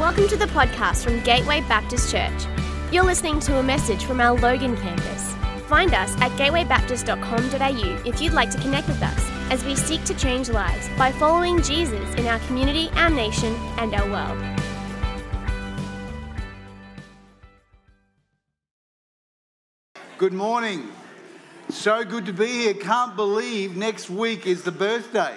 Welcome to the podcast from Gateway Baptist Church. You're listening to a message from our Logan campus. Find us at gatewaybaptist.com.au if you'd like to connect with us as we seek to change lives by following Jesus in our community, our nation, and our world. Good morning. So good to be here. Can't believe next week is the birthday.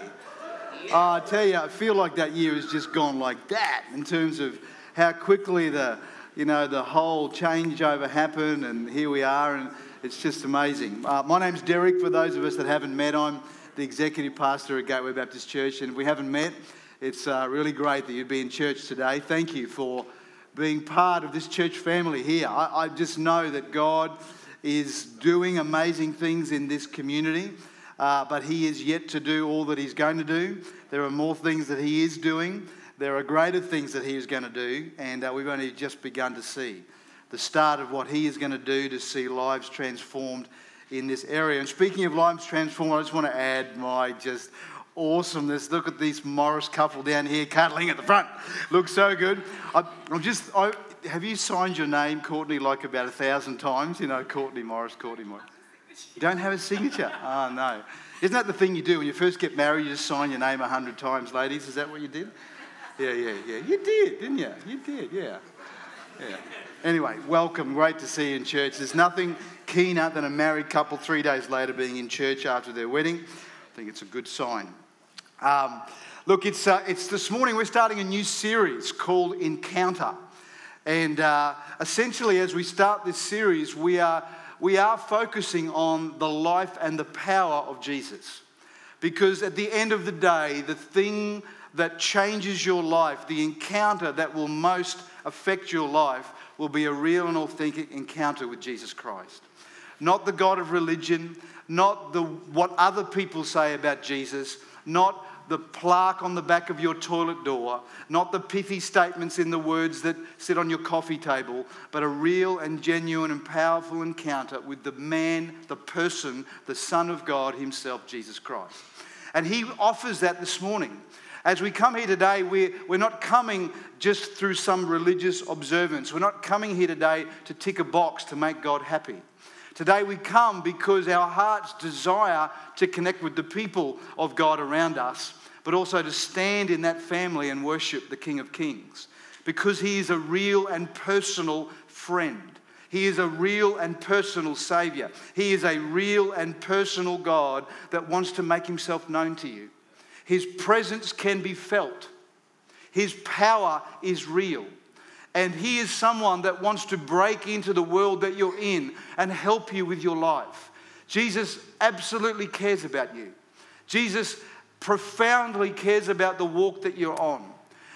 Oh, I tell you, I feel like that year has just gone like that in terms of how quickly the, you know, the whole changeover happened, and here we are, and it's just amazing. Uh, my name's Derek. For those of us that haven't met, I'm the executive pastor at Gateway Baptist Church, and if we haven't met, it's uh, really great that you'd be in church today. Thank you for being part of this church family here. I, I just know that God is doing amazing things in this community, uh, but He is yet to do all that He's going to do. There are more things that He is doing, there are greater things that He is going to do, and uh, we've only just begun to see the start of what He is going to do to see lives transformed in this area. And speaking of lives transformed, I just want to add my just awesomeness. Look at this Morris couple down here cuddling at the front. Looks so good. I, am just, I, have you signed your name, Courtney, like about a thousand times? You know, Courtney Morris, Courtney Morris. You don't have a signature? Oh, no. Isn't that the thing you do when you first get married? You just sign your name a hundred times, ladies. Is that what you did? Yeah, yeah, yeah. You did, didn't you? You did, yeah. Yeah. Anyway, welcome. Great to see you in church. There's nothing keener than a married couple three days later being in church after their wedding. I think it's a good sign. Um, look, it's, uh, it's this morning we're starting a new series called Encounter. And uh, essentially, as we start this series, we are, we are focusing on the life and the power of Jesus. Because at the end of the day, the thing that changes your life, the encounter that will most affect your life, will be a real and authentic encounter with Jesus Christ. Not the God of religion, not the, what other people say about Jesus, not the plaque on the back of your toilet door, not the pithy statements in the words that sit on your coffee table, but a real and genuine and powerful encounter with the man, the person, the Son of God Himself, Jesus Christ. And He offers that this morning. As we come here today, we're, we're not coming just through some religious observance. We're not coming here today to tick a box to make God happy. Today we come because our hearts desire to connect with the people of God around us, but also to stand in that family and worship the King of Kings. Because he is a real and personal friend. He is a real and personal Savior. He is a real and personal God that wants to make himself known to you. His presence can be felt, His power is real. And he is someone that wants to break into the world that you're in and help you with your life. Jesus absolutely cares about you. Jesus profoundly cares about the walk that you're on.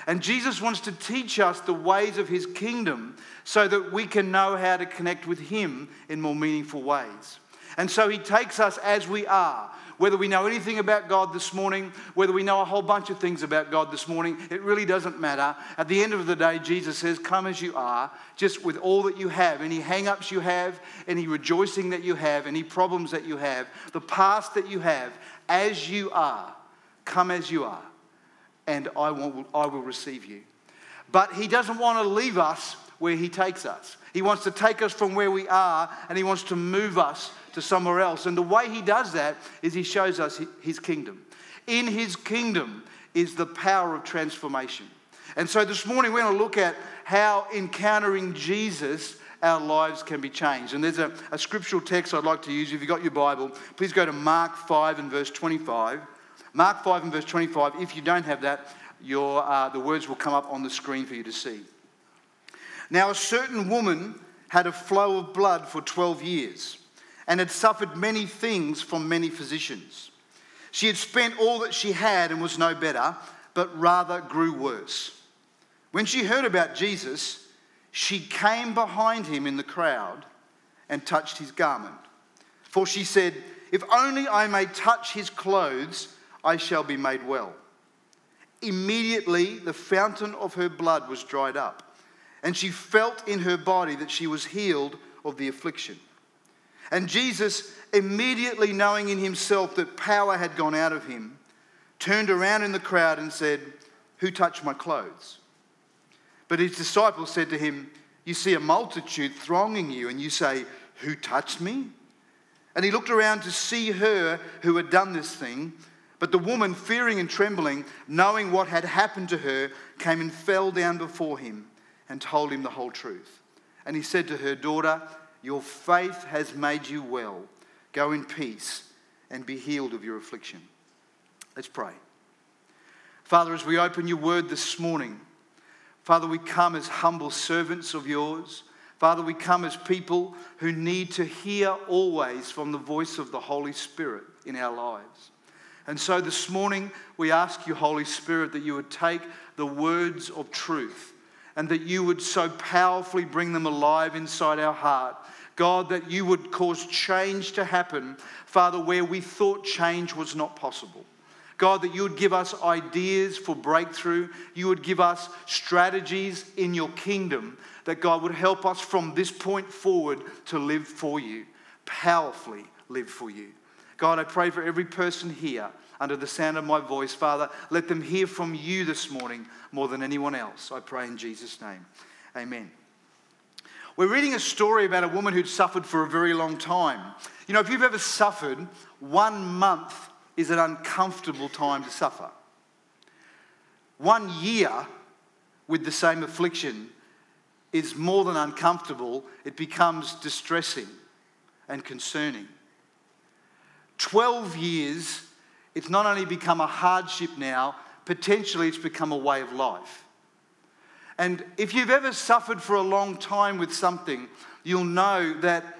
And Jesus wants to teach us the ways of his kingdom so that we can know how to connect with him in more meaningful ways. And so he takes us as we are whether we know anything about God this morning, whether we know a whole bunch of things about God this morning, it really doesn't matter. At the end of the day, Jesus says, Come as you are, just with all that you have, any hang ups you have, any rejoicing that you have, any problems that you have, the past that you have, as you are, come as you are, and I will, I will receive you. But He doesn't want to leave us where He takes us. He wants to take us from where we are and He wants to move us to somewhere else. And the way he does that is he shows us his kingdom. In his kingdom is the power of transformation. And so this morning we're going to look at how encountering Jesus our lives can be changed. And there's a, a, scriptural text I'd like to use. If you've got your Bible, please go to Mark 5 and verse 25. Mark 5 and verse 25. If you don't have that, your, uh, the words will come up on the screen for you to see. Now, a certain woman had a flow of blood for 12 years and had suffered many things from many physicians. She had spent all that she had and was no better, but rather grew worse. When she heard about Jesus, she came behind him in the crowd and touched his garment. For she said, If only I may touch his clothes, I shall be made well. Immediately, the fountain of her blood was dried up, and she felt in her body that she was healed of the affliction. And Jesus, immediately knowing in himself that power had gone out of him, turned around in the crowd and said, Who touched my clothes? But his disciples said to him, You see a multitude thronging you, and you say, Who touched me? And he looked around to see her who had done this thing. But the woman, fearing and trembling, knowing what had happened to her, came and fell down before him and told him the whole truth. And he said to her, Daughter, your faith has made you well. Go in peace and be healed of your affliction. Let's pray. Father, as we open your word this morning, Father, we come as humble servants of yours. Father, we come as people who need to hear always from the voice of the Holy Spirit in our lives. And so this morning, we ask you, Holy Spirit, that you would take the words of truth and that you would so powerfully bring them alive inside our heart. God, that you would cause change to happen, Father, where we thought change was not possible. God, that you would give us ideas for breakthrough. You would give us strategies in your kingdom that God would help us from this point forward to live for you, powerfully live for you. God, I pray for every person here under the sound of my voice. Father, let them hear from you this morning more than anyone else. I pray in Jesus' name. Amen. We're reading a story about a woman who'd suffered for a very long time. You know, if you've ever suffered, one month is an uncomfortable time to suffer. One year with the same affliction is more than uncomfortable, it becomes distressing and concerning. 12 years, it's not only become a hardship now, potentially it's become a way of life. And if you've ever suffered for a long time with something, you'll know that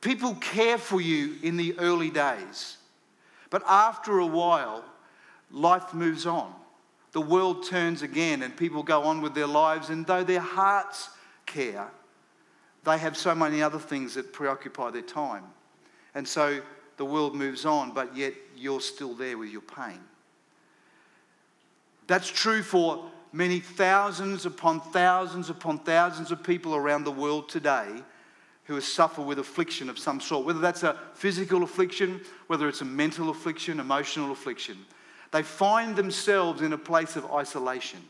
people care for you in the early days. But after a while, life moves on. The world turns again and people go on with their lives, and though their hearts care, they have so many other things that preoccupy their time. And so the world moves on, but yet you're still there with your pain. That's true for many thousands upon thousands upon thousands of people around the world today who suffer with affliction of some sort, whether that's a physical affliction, whether it's a mental affliction, emotional affliction. They find themselves in a place of isolation.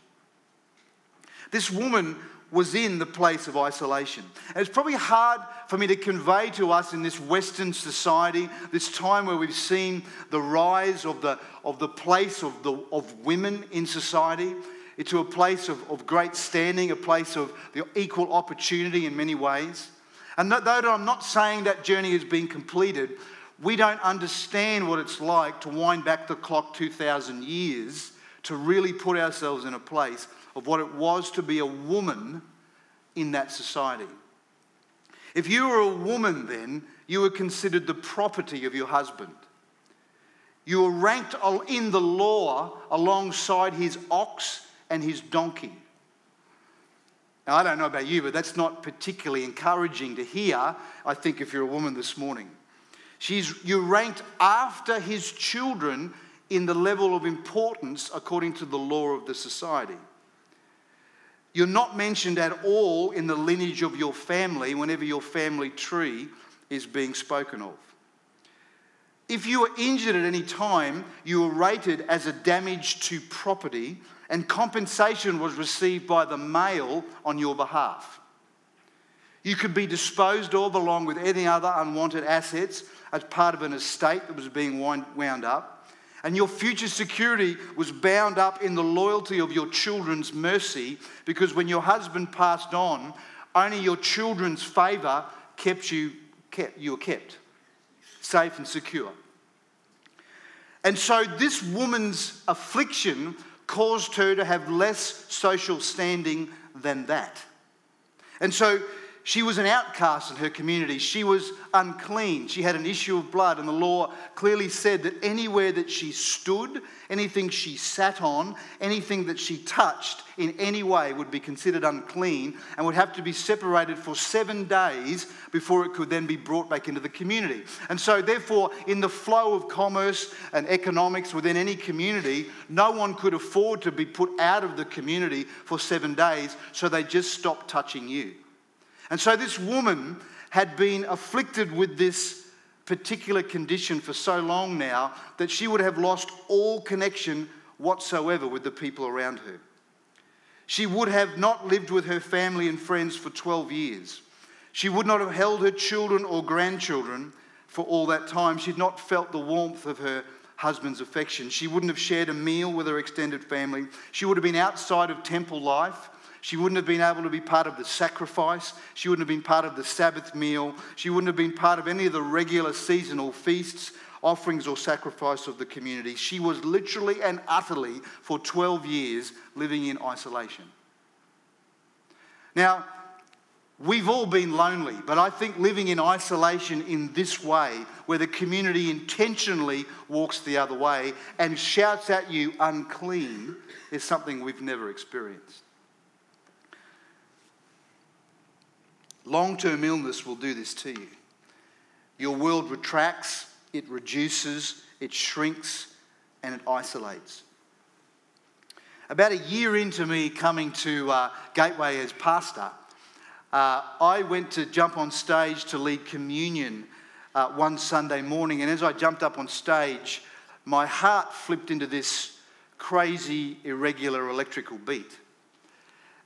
This woman was in the place of isolation. And it's probably hard for me to convey to us in this Western society, this time where we've seen the rise of the, of the place of, the, of women in society into a place of, of great standing, a place of the equal opportunity in many ways. And though I'm not saying that journey has been completed, we don't understand what it's like to wind back the clock 2,000 years to really put ourselves in a place of what it was to be a woman in that society. If you were a woman then, you were considered the property of your husband. You were ranked in the law alongside his ox and his donkey. Now, I don't know about you, but that's not particularly encouraging to hear, I think, if you're a woman this morning. She's, you're ranked after his children in the level of importance according to the law of the society. You're not mentioned at all in the lineage of your family whenever your family tree is being spoken of. If you were injured at any time, you were rated as a damage to property, and compensation was received by the male on your behalf. You could be disposed of along with any other unwanted assets as part of an estate that was being wound up. And your future security was bound up in the loyalty of your children's mercy because when your husband passed on, only your children's favour kept you, kept, you were kept safe and secure. And so this woman's affliction caused her to have less social standing than that. And so she was an outcast in her community. She was unclean. She had an issue of blood. And the law clearly said that anywhere that she stood, anything she sat on, anything that she touched in any way would be considered unclean and would have to be separated for seven days before it could then be brought back into the community. And so, therefore, in the flow of commerce and economics within any community, no one could afford to be put out of the community for seven days, so they just stopped touching you. And so this woman had been afflicted with this particular condition for so long now that she would have lost all connection whatsoever with the people around her. She would have not lived with her family and friends for 12 years. She would not have held her children or grandchildren for all that time. She'd not felt the warmth of her husband's affection. She wouldn't have shared a meal with her extended family. She would have been outside of temple life. She wouldn't have been able to be part of the sacrifice. She wouldn't have been part of the Sabbath meal. She wouldn't have been part of any of the regular seasonal feasts, offerings, or sacrifice of the community. She was literally and utterly, for 12 years, living in isolation. Now, We've all been lonely, but I think living in isolation in this way, where the community intentionally walks the other way and shouts at you unclean, is something we've never experienced. Long term illness will do this to you. Your world retracts, it reduces, it shrinks, and it isolates. About a year into me coming to uh, Gateway as pastor, uh, I went to jump on stage to lead communion uh, one Sunday morning, and as I jumped up on stage, my heart flipped into this crazy, irregular electrical beat.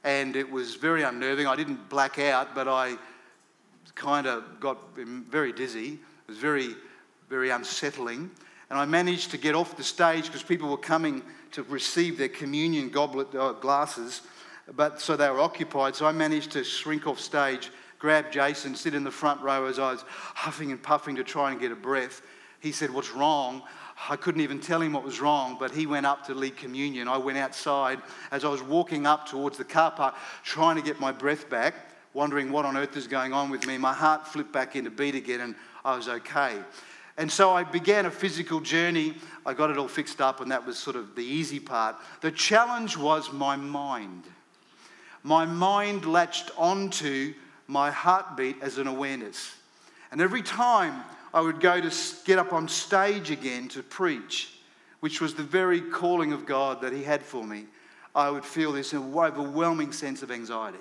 And it was very unnerving. I didn't black out, but I kind of got very dizzy. It was very, very unsettling. And I managed to get off the stage because people were coming to receive their communion goblet uh, glasses but so they were occupied. So I managed to shrink off stage, grab Jason, sit in the front row as I was huffing and puffing to try and get a breath. He said, What's wrong? I couldn't even tell him what was wrong, but he went up to lead communion. I went outside as I was walking up towards the car park, trying to get my breath back, wondering what on earth is going on with me. My heart flipped back into beat again, and I was okay. And so I began a physical journey. I got it all fixed up, and that was sort of the easy part. The challenge was my mind my mind latched onto my heartbeat as an awareness. And every time I would go to get up on stage again to preach, which was the very calling of God that He had for me, I would feel this overwhelming sense of anxiety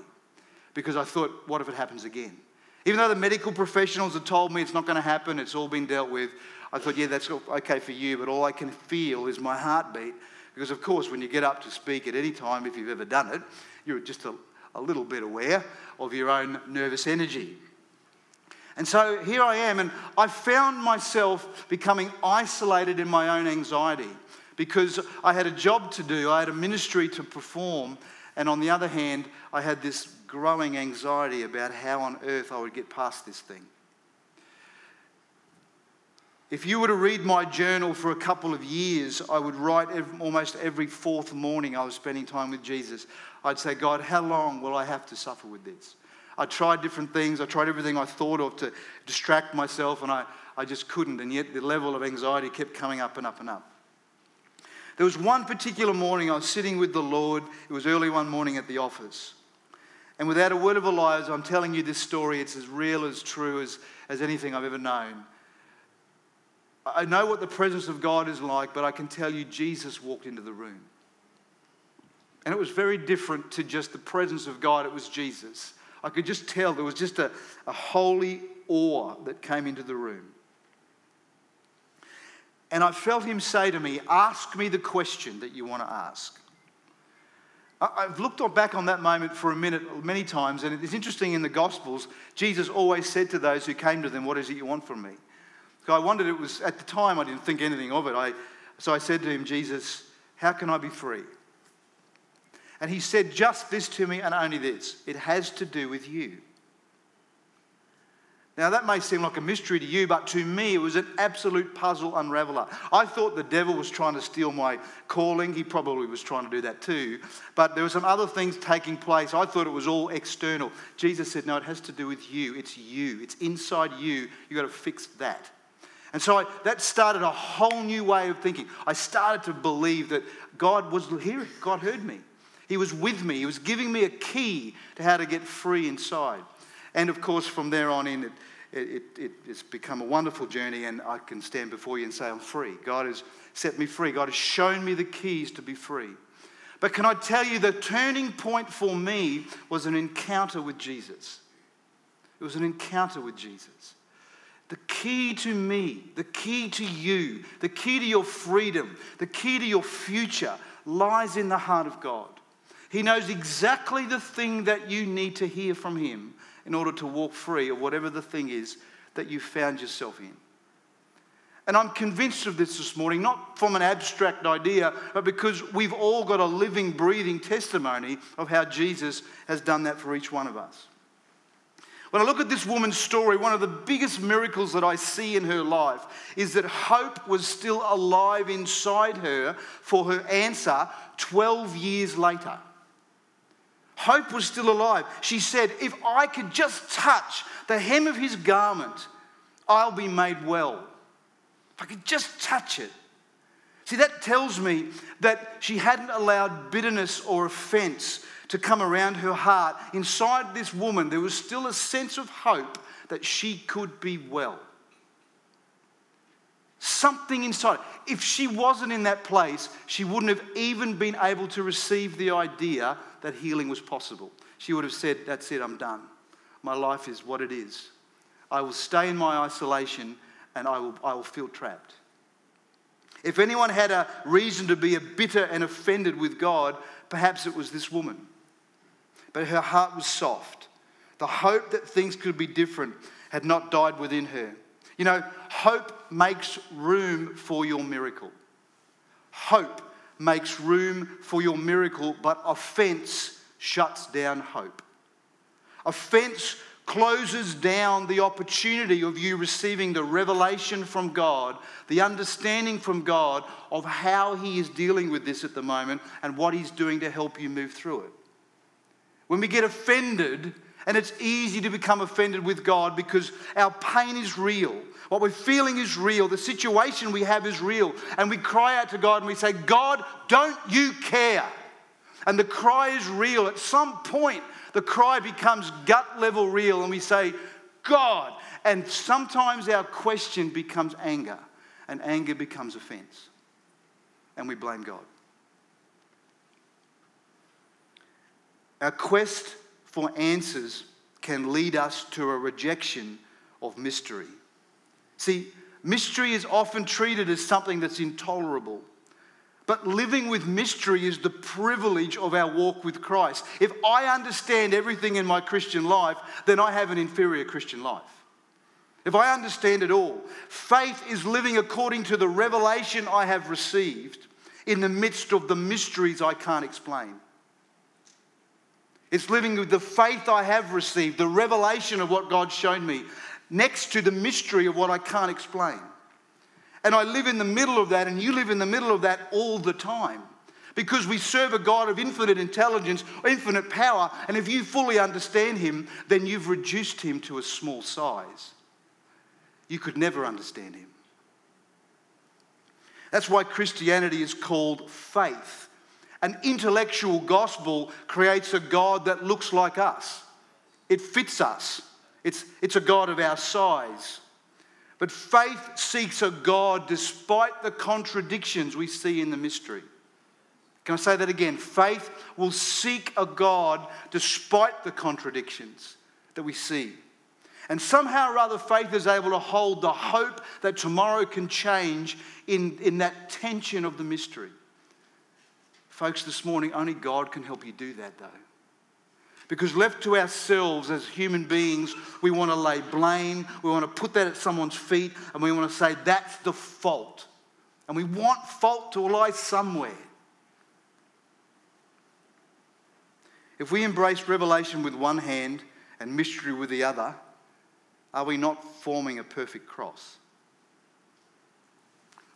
because I thought, what if it happens again? Even though the medical professionals had told me it's not going to happen, it's all been dealt with, I thought, yeah, that's okay for you, but all I can feel is my heartbeat. Because, of course, when you get up to speak at any time, if you've ever done it, you're just a, a little bit aware of your own nervous energy. And so here I am, and I found myself becoming isolated in my own anxiety because I had a job to do, I had a ministry to perform, and on the other hand, I had this growing anxiety about how on earth I would get past this thing. If you were to read my journal for a couple of years, I would write every, almost every fourth morning I was spending time with Jesus. I'd say, God, how long will I have to suffer with this? I tried different things. I tried everything I thought of to distract myself, and I, I just couldn't. And yet the level of anxiety kept coming up and up and up. There was one particular morning I was sitting with the Lord. It was early one morning at the office. And without a word of a lie, as I'm telling you this story, it's as real, as true as, as anything I've ever known. I know what the presence of God is like, but I can tell you Jesus walked into the room. And it was very different to just the presence of God, it was Jesus. I could just tell there was just a, a holy awe that came into the room. And I felt him say to me, Ask me the question that you want to ask. I've looked back on that moment for a minute many times, and it's interesting in the Gospels, Jesus always said to those who came to them, What is it you want from me? So I wondered, it was at the time I didn't think anything of it. I, so I said to him, Jesus, how can I be free? And he said just this to me and only this it has to do with you. Now, that may seem like a mystery to you, but to me, it was an absolute puzzle unraveler. I thought the devil was trying to steal my calling. He probably was trying to do that too. But there were some other things taking place. I thought it was all external. Jesus said, No, it has to do with you. It's you, it's inside you. You've got to fix that. And so I, that started a whole new way of thinking. I started to believe that God was hearing, God heard me. He was with me. He was giving me a key to how to get free inside. And of course, from there on in, it, it, it, it's become a wonderful journey, and I can stand before you and say, I'm free. God has set me free. God has shown me the keys to be free. But can I tell you, the turning point for me was an encounter with Jesus. It was an encounter with Jesus. The key to me, the key to you, the key to your freedom, the key to your future lies in the heart of God. He knows exactly the thing that you need to hear from Him in order to walk free of whatever the thing is that you found yourself in. And I'm convinced of this this morning, not from an abstract idea, but because we've all got a living, breathing testimony of how Jesus has done that for each one of us. When I look at this woman's story, one of the biggest miracles that I see in her life is that hope was still alive inside her for her answer 12 years later. Hope was still alive. She said, If I could just touch the hem of his garment, I'll be made well. If I could just touch it. See, that tells me that she hadn't allowed bitterness or offense to come around her heart. Inside this woman, there was still a sense of hope that she could be well. Something inside. If she wasn't in that place, she wouldn't have even been able to receive the idea that healing was possible. She would have said, That's it, I'm done. My life is what it is. I will stay in my isolation and I will, I will feel trapped. If anyone had a reason to be a bitter and offended with God, perhaps it was this woman. But her heart was soft. The hope that things could be different had not died within her. You know, hope makes room for your miracle. Hope makes room for your miracle, but offense shuts down hope. Offense closes down the opportunity of you receiving the revelation from God, the understanding from God of how He is dealing with this at the moment and what He's doing to help you move through it. When we get offended, and it's easy to become offended with God because our pain is real. What we're feeling is real. The situation we have is real. And we cry out to God and we say, God, don't you care? And the cry is real. At some point, the cry becomes gut level real, and we say, God. And sometimes our question becomes anger, and anger becomes offense. And we blame God. Our quest for answers can lead us to a rejection of mystery. See, mystery is often treated as something that's intolerable. But living with mystery is the privilege of our walk with Christ. If I understand everything in my Christian life, then I have an inferior Christian life. If I understand it all, faith is living according to the revelation I have received in the midst of the mysteries I can't explain. It's living with the faith I have received, the revelation of what God's shown me, next to the mystery of what I can't explain. And I live in the middle of that, and you live in the middle of that all the time. Because we serve a God of infinite intelligence, infinite power, and if you fully understand Him, then you've reduced Him to a small size. You could never understand Him. That's why Christianity is called faith an intellectual gospel creates a God that looks like us. It fits us. It's, it's a God of our size. But faith seeks a God despite the contradictions we see in the mystery. Can I say that again? Faith will seek a God despite the contradictions that we see. And somehow or other, faith is able to hold the hope that tomorrow can change in, in that tension of the mystery. Folks, this morning, only God can help you do that, though. Because left to ourselves as human beings, we want to lay blame, we want to put that at someone's feet, and we want to say, that's the fault. And we want fault to lie somewhere. If we embrace revelation with one hand and mystery with the other, are we not forming a perfect cross?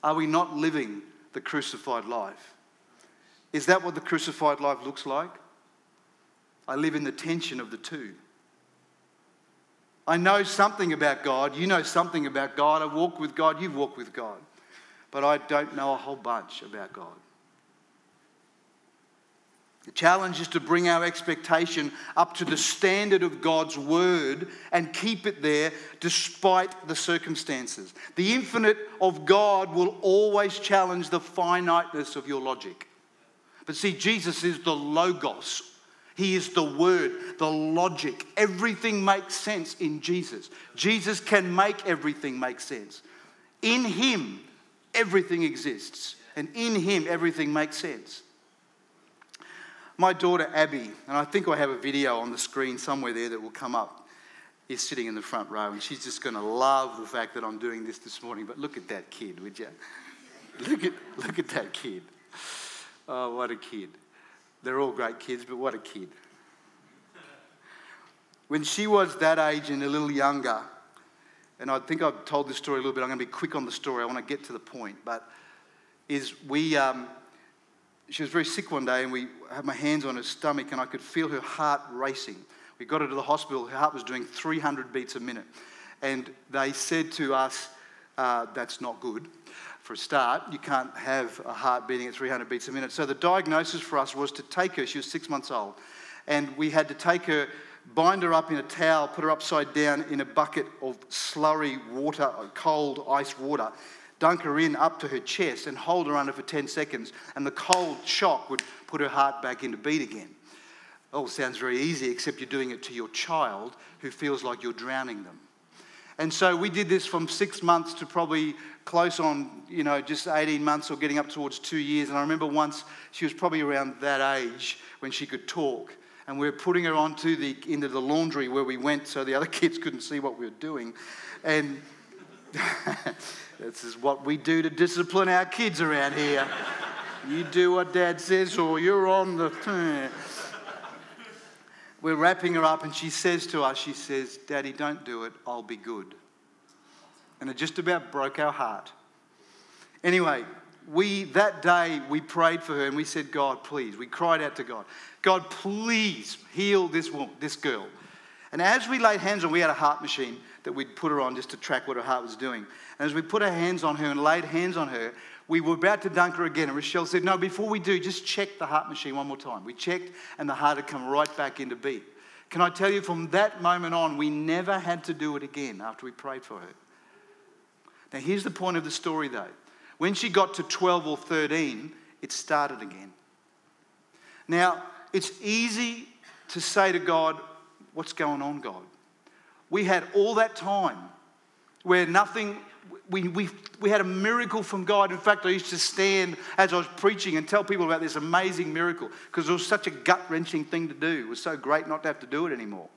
Are we not living the crucified life? Is that what the crucified life looks like? I live in the tension of the two. I know something about God. You know something about God. I walk with God. You walk with God. But I don't know a whole bunch about God. The challenge is to bring our expectation up to the standard of God's word and keep it there despite the circumstances. The infinite of God will always challenge the finiteness of your logic. But see, Jesus is the Logos. He is the word, the logic. Everything makes sense in Jesus. Jesus can make everything make sense. In Him, everything exists. And in Him, everything makes sense. My daughter Abby, and I think I have a video on the screen somewhere there that will come up, is sitting in the front row, and she's just going to love the fact that I'm doing this this morning. But look at that kid, would you? Look at, look at that kid. Oh, what a kid. They're all great kids, but what a kid. When she was that age and a little younger, and I think I've told this story a little bit, I'm going to be quick on the story, I want to get to the point, but is we, um, she was very sick one day and we had my hands on her stomach and I could feel her heart racing. We got her to the hospital, her heart was doing 300 beats a minute. And they said to us, uh, that's not good. For a start, you can't have a heart beating at 300 beats a minute. So the diagnosis for us was to take her, she was six months old, and we had to take her bind her up in a towel, put her upside down in a bucket of slurry water, uh, cold ice water, dunk her in up to her chest and hold her under for 10 seconds, and the cold shock would put her heart back into beat again. Oh, sounds very easy, except you're doing it to your child who feels like you're drowning them. And so we did this from six months to probably close on, you know, just 18 months or getting up towards two years. And I remember once she was probably around that age when she could talk. And we were putting her onto the into the laundry where we went so the other kids couldn't see what we were doing. And this is what we do to discipline our kids around here. You do what dad says or you're on the we're wrapping her up and she says to us she says daddy don't do it. I'll be good. And it just about broke our heart. Anyway we that day we prayed for her and we said god please. We cried out to god god please heal this woman this girl. And as we laid hands on we had a heart machine that we'd put her on just to track what her heart was doing. And as we put our hands on her and laid hands on her we were about to dunk her again and rochelle said no before we do just check the heart machine one more time we checked and the heart had come right back into beat can i tell you from that moment on we never had to do it again after we prayed for her now here's the point of the story though when she got to 12 or 13, it started again. Now, it's easy to say to God, What's going on, God? We had all that time where nothing, we, we, we had a miracle from God. In fact, I used to stand as I was preaching and tell people about this amazing miracle because it was such a gut wrenching thing to do. It was so great not to have to do it anymore.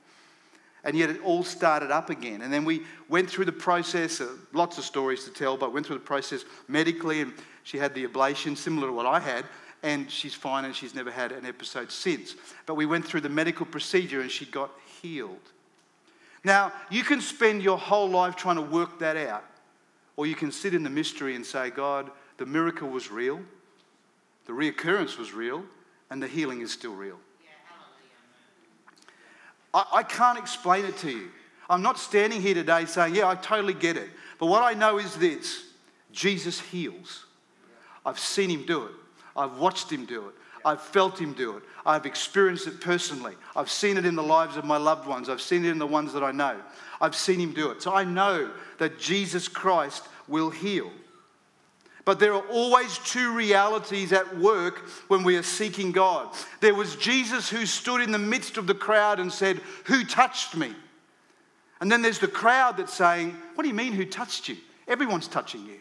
And yet it all started up again. And then we went through the process, uh, lots of stories to tell, but went through the process medically, and she had the ablation, similar to what I had, and she's fine and she's never had an episode since. But we went through the medical procedure and she got healed. Now, you can spend your whole life trying to work that out, or you can sit in the mystery and say, God, the miracle was real, the reoccurrence was real, and the healing is still real. I, I can't explain it to you. I'm not standing here today saying, yeah, I totally get it. But what I know is this Jesus heals. I've seen him do it, I've watched him do it. I've felt him do it. I've experienced it personally. I've seen it in the lives of my loved ones. I've seen it in the ones that I know. I've seen him do it. So I know that Jesus Christ will heal. But there are always two realities at work when we are seeking God. There was Jesus who stood in the midst of the crowd and said, Who touched me? And then there's the crowd that's saying, What do you mean, who touched you? Everyone's touching you.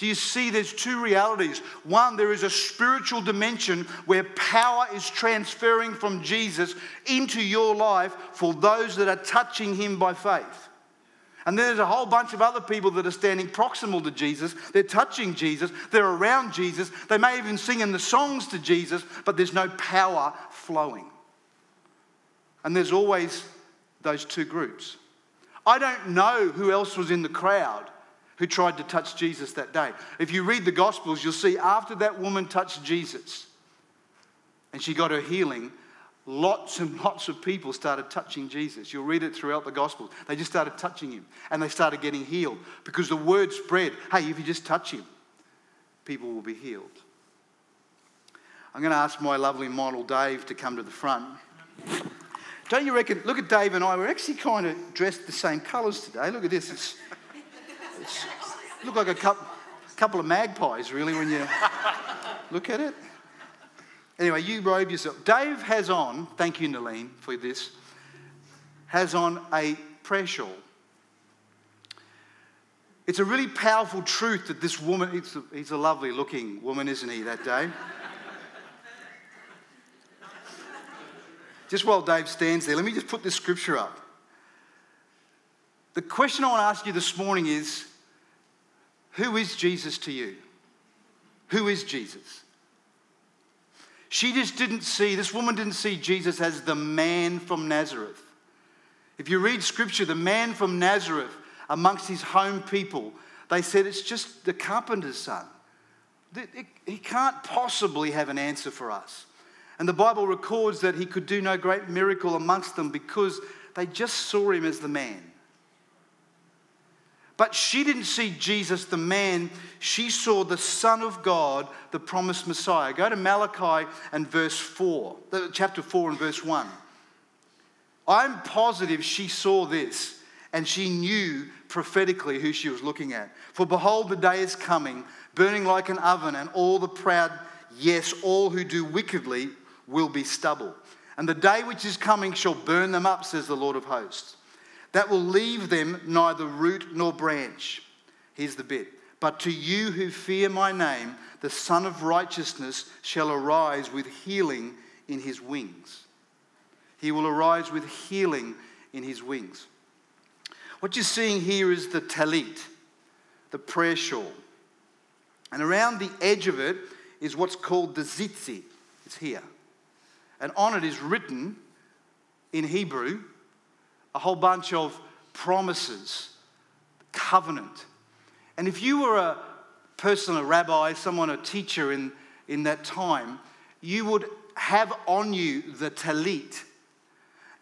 Do you see there's two realities? One, there is a spiritual dimension where power is transferring from Jesus into your life for those that are touching him by faith. And then there's a whole bunch of other people that are standing proximal to Jesus. They're touching Jesus. They're around Jesus. They may even sing in the songs to Jesus, but there's no power flowing. And there's always those two groups. I don't know who else was in the crowd who tried to touch Jesus that day. If you read the Gospels, you'll see after that woman touched Jesus and she got her healing, lots and lots of people started touching Jesus. You'll read it throughout the Gospels. They just started touching him and they started getting healed because the word spread hey, if you just touch him, people will be healed. I'm going to ask my lovely model Dave to come to the front. Don't you reckon? Look at Dave and I. We're actually kind of dressed the same colours today. Look at this. It's, it's look like a couple, couple of magpies, really, when you look at it. Anyway, you robe yourself. Dave has on, thank you, Nalene, for this, has on a prayer shawl. It's a really powerful truth that this woman, a, he's a lovely looking woman, isn't he, that day? just while Dave stands there, let me just put this scripture up. The question I want to ask you this morning is Who is Jesus to you? Who is Jesus? She just didn't see, this woman didn't see Jesus as the man from Nazareth. If you read scripture, the man from Nazareth amongst his home people, they said it's just the carpenter's son. He can't possibly have an answer for us. And the Bible records that he could do no great miracle amongst them because they just saw him as the man. But she didn't see Jesus the man, she saw the Son of God, the promised Messiah. Go to Malachi and verse 4, chapter 4 and verse 1. I'm positive she saw this and she knew prophetically who she was looking at. For behold, the day is coming, burning like an oven, and all the proud, yes, all who do wickedly, will be stubble. And the day which is coming shall burn them up, says the Lord of hosts that will leave them neither root nor branch. Here's the bit. But to you who fear my name, the Sun of Righteousness shall arise with healing in his wings. He will arise with healing in his wings. What you're seeing here is the talit, the prayer shawl. And around the edge of it is what's called the tzitzit. It's here. And on it is written in Hebrew a whole bunch of promises, covenant. And if you were a person, a rabbi, someone, a teacher in, in that time, you would have on you the talit.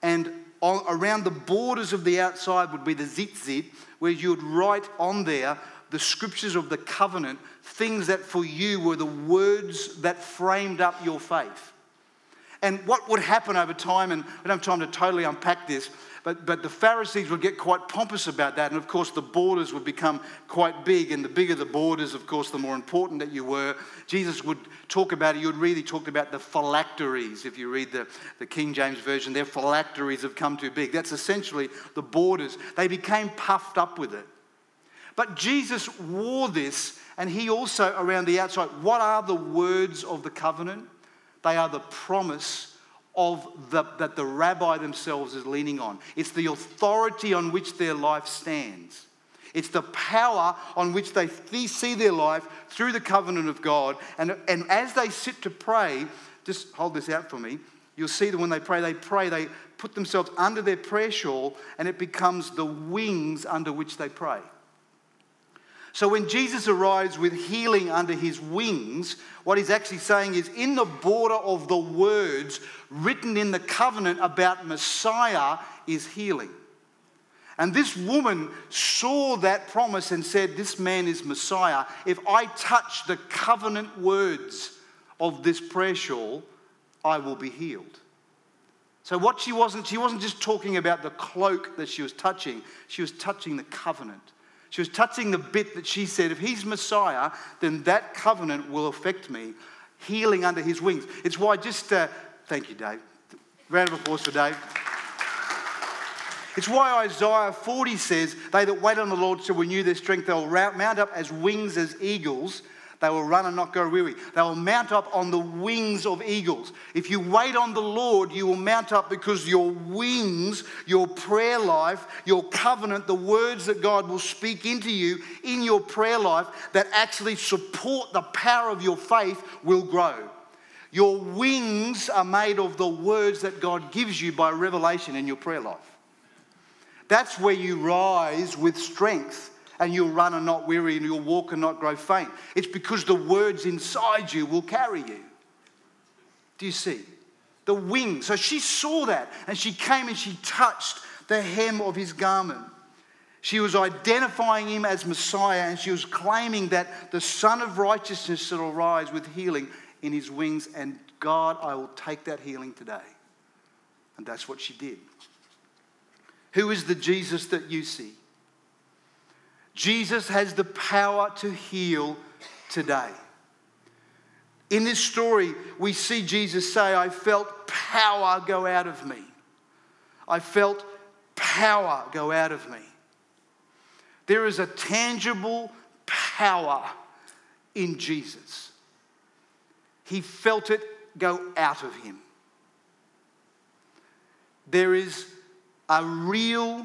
And on, around the borders of the outside would be the tzitzit, where you would write on there the scriptures of the covenant, things that for you were the words that framed up your faith. And what would happen over time, and I don't have time to totally unpack this, but, but the Pharisees would get quite pompous about that. And of course, the borders would become quite big. And the bigger the borders, of course, the more important that you were. Jesus would talk about it. You would really talk about the phylacteries. If you read the, the King James Version, their phylacteries have come too big. That's essentially the borders. They became puffed up with it. But Jesus wore this, and he also, around the outside, what are the words of the covenant? They are the promise of the, that the rabbi themselves is leaning on. It's the authority on which their life stands. It's the power on which they see their life through the covenant of God. And, and as they sit to pray, just hold this out for me. You'll see that when they pray, they pray, they put themselves under their prayer shawl, and it becomes the wings under which they pray. So when Jesus arrives with healing under his wings, what he's actually saying is in the border of the words written in the covenant about Messiah is healing. And this woman saw that promise and said, This man is Messiah. If I touch the covenant words of this prayer shawl, I will be healed. So, what she wasn't, she wasn't just talking about the cloak that she was touching, she was touching the covenant. She was touching the bit that she said, if he's Messiah, then that covenant will affect me, healing under his wings. It's why just, uh, thank you, Dave. Round of applause for Dave. It's why Isaiah 40 says, They that wait on the Lord shall renew their strength. They'll mount up as wings as eagles. They will run and not go weary. They will mount up on the wings of eagles. If you wait on the Lord, you will mount up because your wings, your prayer life, your covenant, the words that God will speak into you in your prayer life that actually support the power of your faith will grow. Your wings are made of the words that God gives you by revelation in your prayer life. That's where you rise with strength and you'll run and not weary and you'll walk and not grow faint. It's because the words inside you will carry you. Do you see? The wing. So she saw that and she came and she touched the hem of his garment. She was identifying him as Messiah and she was claiming that the Sun of Righteousness shall arise with healing in his wings. And God, I will take that healing today. And that's what she did. Who is the Jesus that you see? Jesus has the power to heal today. In this story, we see Jesus say, I felt power go out of me. I felt power go out of me. There is a tangible power in Jesus. He felt it go out of him. there is a real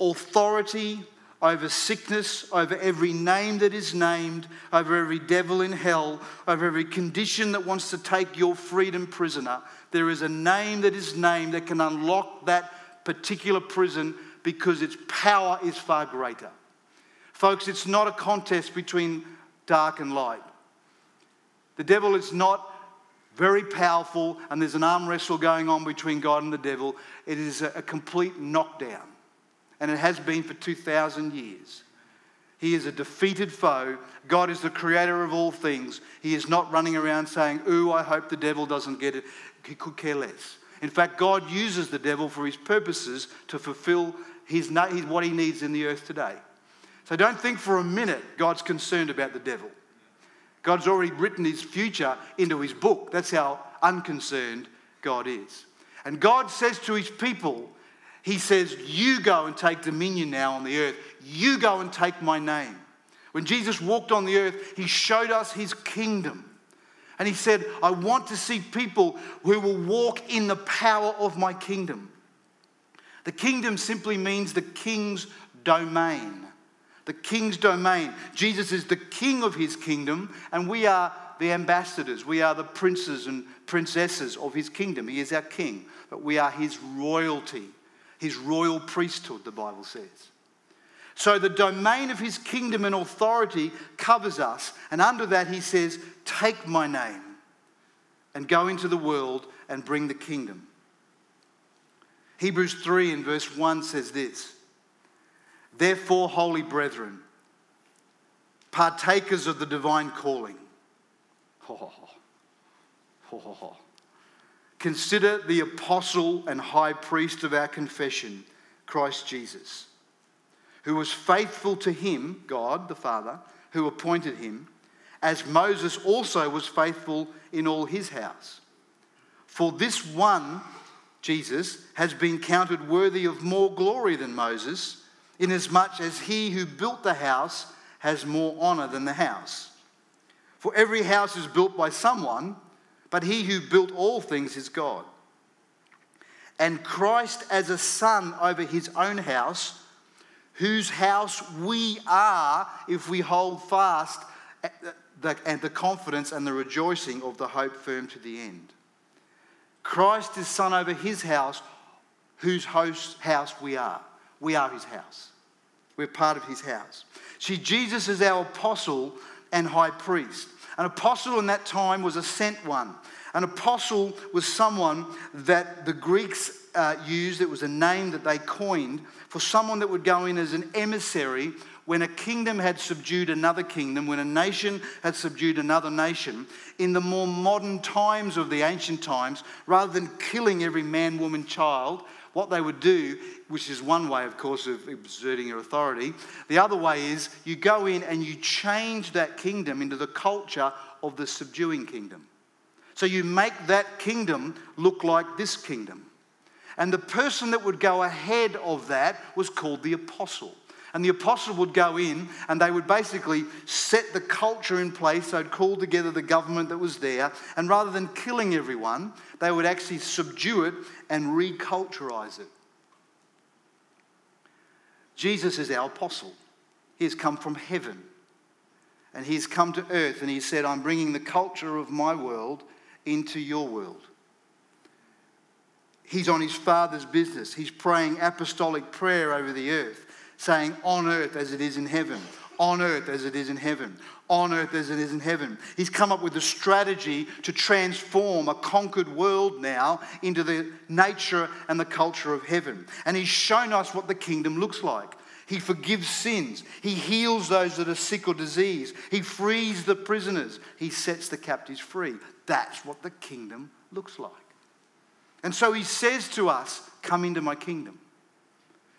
authority over sickness, over every name that is named, over every devil in hell, over every condition that wants to take your freedom prisoner. There is a name that is named that can unlock that particular prison because its power is far greater. Folks, it's not a contest between dark and light. The devil is not very powerful, and there's an arm wrestle going on between God and the devil. It is a, complete knockdown, and it has been for 2,000 years. He is a defeated foe. God is the creator of all things. He is not running around saying, Ooh, I hope the devil doesn't get it. He could care less. In fact, God uses the devil for his purposes to fulfill his, what he needs in the earth today. So don't think for a minute God's concerned about the devil. God's already written his future into his book. That's how unconcerned God is. And God says to his people, He says, You go and take dominion now on the earth. You go and take my name. When Jesus walked on the earth, he showed us his kingdom. And he said, I want to see people who will walk in the power of my kingdom. The kingdom simply means the king's domain the king's domain. Jesus is the king of his kingdom, and we are the ambassadors. We are the princes and princesses of his kingdom. He is our king, but we are his royalty, his royal priesthood, the Bible says. So the domain of his kingdom and authority covers us, and under that he says, Take my name and go into the world and bring the kingdom. Hebrews 3 in verse 1 says this. Therefore, holy brethren, partakers of the divine calling, oh, oh, oh, consider the apostle and high priest of our confession, Christ Jesus, who was faithful to him, God the Father, who appointed him, as Moses also was faithful in all his house. For this one, Jesus, has been counted worthy of more glory than Moses inasmuch as he who built the house has more honor than the house. For every house is built by someone, but he who built all things is God. And Christ as a son over his own house, whose house we are if we hold fast and the confidence and the rejoicing of the hope firm to the end. Christ is son over his house, whose house we are. We are his house. We're part of his house. See, Jesus is our apostle and high priest. An apostle in that time was a sent one. An apostle was someone that the Greeks uh, used, it was a name that they coined for someone that would go in as an emissary when a kingdom had subdued another kingdom, when a nation had subdued another nation, in the more modern times of the ancient times, rather than killing every man, woman, child, what they would do, which is one way, of course, of exerting your authority, the other way is you go in and you change that kingdom into the culture of the subduing kingdom. So you make that kingdom look like this kingdom. And the person that would go ahead of that was called the apostle. And the apostle would go in and they would basically set the culture in place. They'd call together the government that was there. And rather than killing everyone, they would actually subdue it and reculturize it. Jesus is our apostle. He has come from heaven and he's come to earth and he said, I'm bringing the culture of my world into your world. He's on his father's business. He's praying apostolic prayer over the earth, saying, On earth as it is in heaven, on earth as it is in heaven, on earth as it is in heaven. He's come up with a strategy to transform a conquered world now into the nature and the culture of heaven. And he's shown us what the kingdom looks like. He forgives sins. He heals those that are sick or diseased. He frees the prisoners. He sets the captives free. That's what the kingdom looks like. And so he says to us, Come into my kingdom.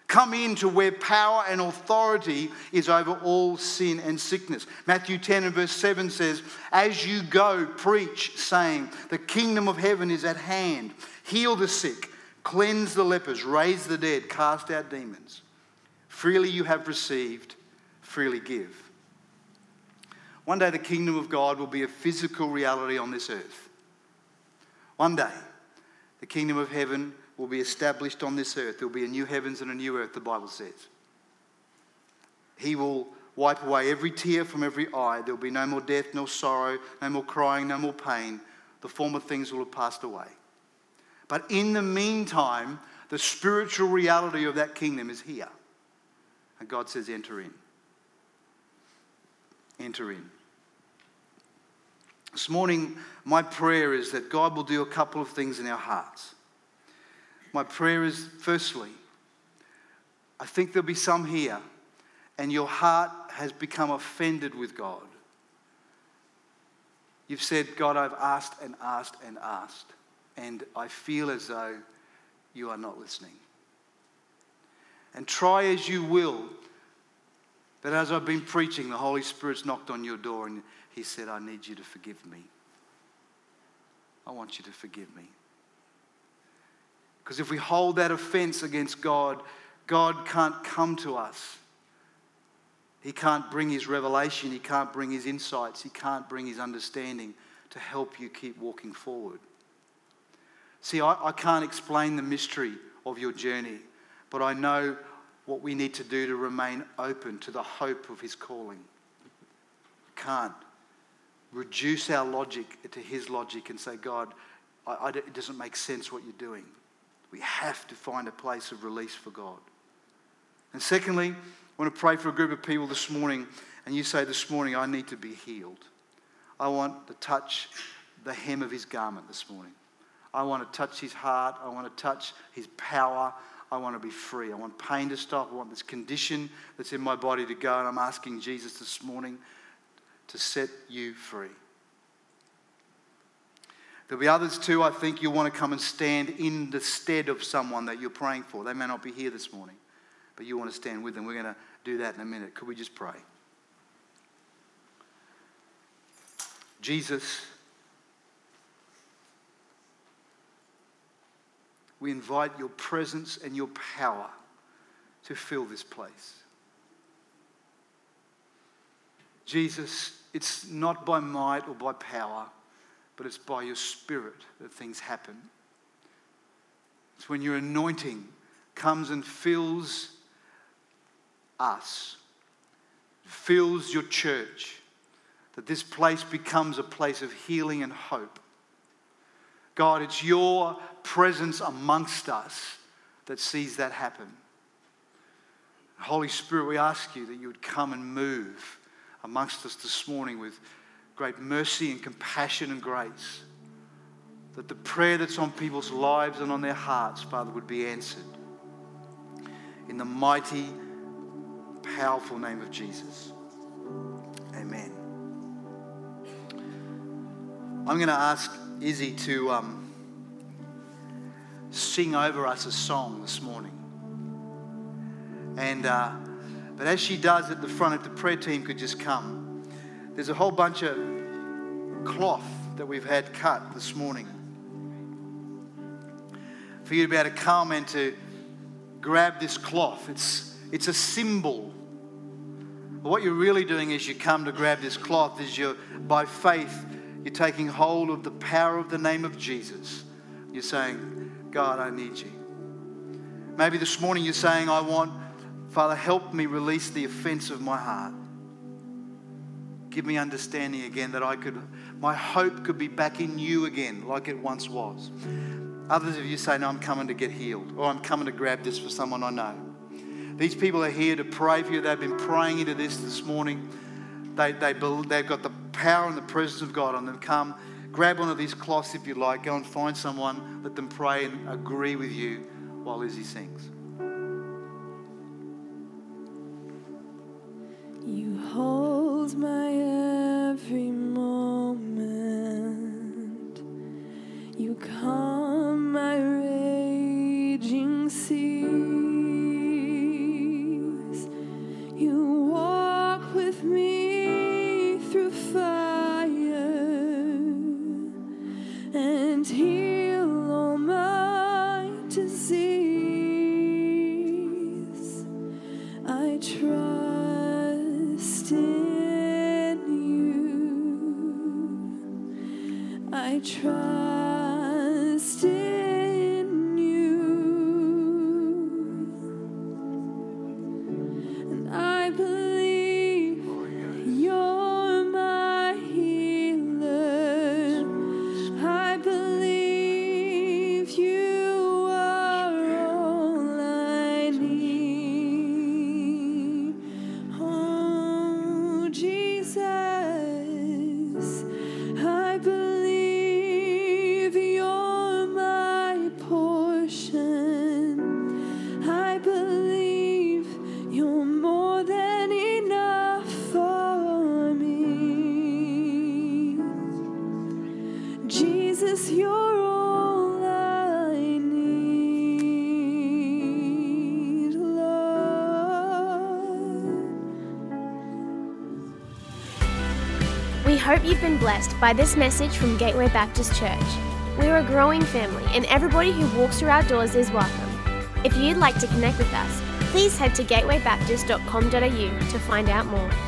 Come into where power and authority is over all sin and sickness. Matthew 10 and verse 7 says, As you go, preach, saying, The kingdom of heaven is at hand. Heal the sick, cleanse the lepers, raise the dead, cast out demons. Freely you have received, freely give. One day the kingdom of God will be a physical reality on this earth. One day the kingdom of heaven will be established on this earth. There will be a new heavens and a new earth, the Bible says. He will wipe away every tear from every eye. There will be no more death, no sorrow, no more crying, no more pain. The former things will have passed away. But in the meantime, the spiritual reality of that kingdom is here. And God says, enter in. Enter in. This morning, my prayer is that God will do a couple of things in our hearts. My prayer is, firstly, I think there'll be some here, and your heart has become offended with God. You've said, God, I've asked and asked and asked, and I feel as though you are not listening. And try as you will, but as I've been preaching, the Holy Spirit's knocked on your door and He said, I need you to forgive me. I want you to forgive me. Because if we hold that offense against God, God can't come to us. He can't bring his revelation, he can't bring his insights, he can't bring his understanding to help you keep walking forward. See, I, I can't explain the mystery of your journey, but I know what we need to do to remain open to the hope of his calling. Can't reduce our logic to his logic and say, God, I, I, it doesn't make sense what you're doing. We have to find a place of release for God. And secondly, I want to pray for a group of people this morning, and you say this morning, I need to be healed. I want to touch the hem of his garment this morning. I want to touch his heart. I want to touch his power. I want to be free. I want pain to stop. I want this condition that's in my body to go. And I'm asking Jesus this morning to set you free. There'll be others too, I think you'll want to come and stand in the stead of someone that you're praying for. They may not be here this morning, but you want to stand with them. We're going to do that in a minute. Could we just pray? Jesus, we invite your presence and your power to fill this place. Jesus, it's not by might or by power but it's by your spirit that things happen. It's when your anointing comes and fills us, fills your church, that this place becomes a place of healing and hope. God, it's your presence amongst us that sees that happen. Holy Spirit, we ask you that you would come and move amongst us this morning with great mercy and compassion and grace. That the prayer that's on people's lives and on their hearts, Father, would be answered. In the mighty, powerful name of Jesus. Amen. I'm going to ask Izzy to um, sing over us a song this morning. And, uh, but as she does at the front, if the prayer team could just come. There's a whole bunch of cloth that we've had cut this morning. For you to be able to come and to grab this cloth, it's, it's a symbol. But what you're really doing is you come to grab this cloth is you're, by faith, you're taking hold of the power of the name of Jesus. You're saying, God, I need you. Maybe this morning you're saying, I want, Father, help me release the offense of my heart. Give me understanding again that I could, my hope could be back in you again, like it once was. Others of you say, No, I'm coming to get healed, or I'm coming to grab this for someone I know. These people are here to pray for you. They've been praying into this this morning. They, they, they've got the power and the presence of God on them. Come, grab one of these cloths if you like. Go and find someone, let them pray and agree with you while Izzy sings. You hold my every moment. You calm my raging sea. I trust in hope you've been blessed by this message from Gateway Baptist Church. We're a growing family, and everybody who walks through our doors is welcome. If you'd like to connect with us, please head to gatewaybaptist.com.au to find out more.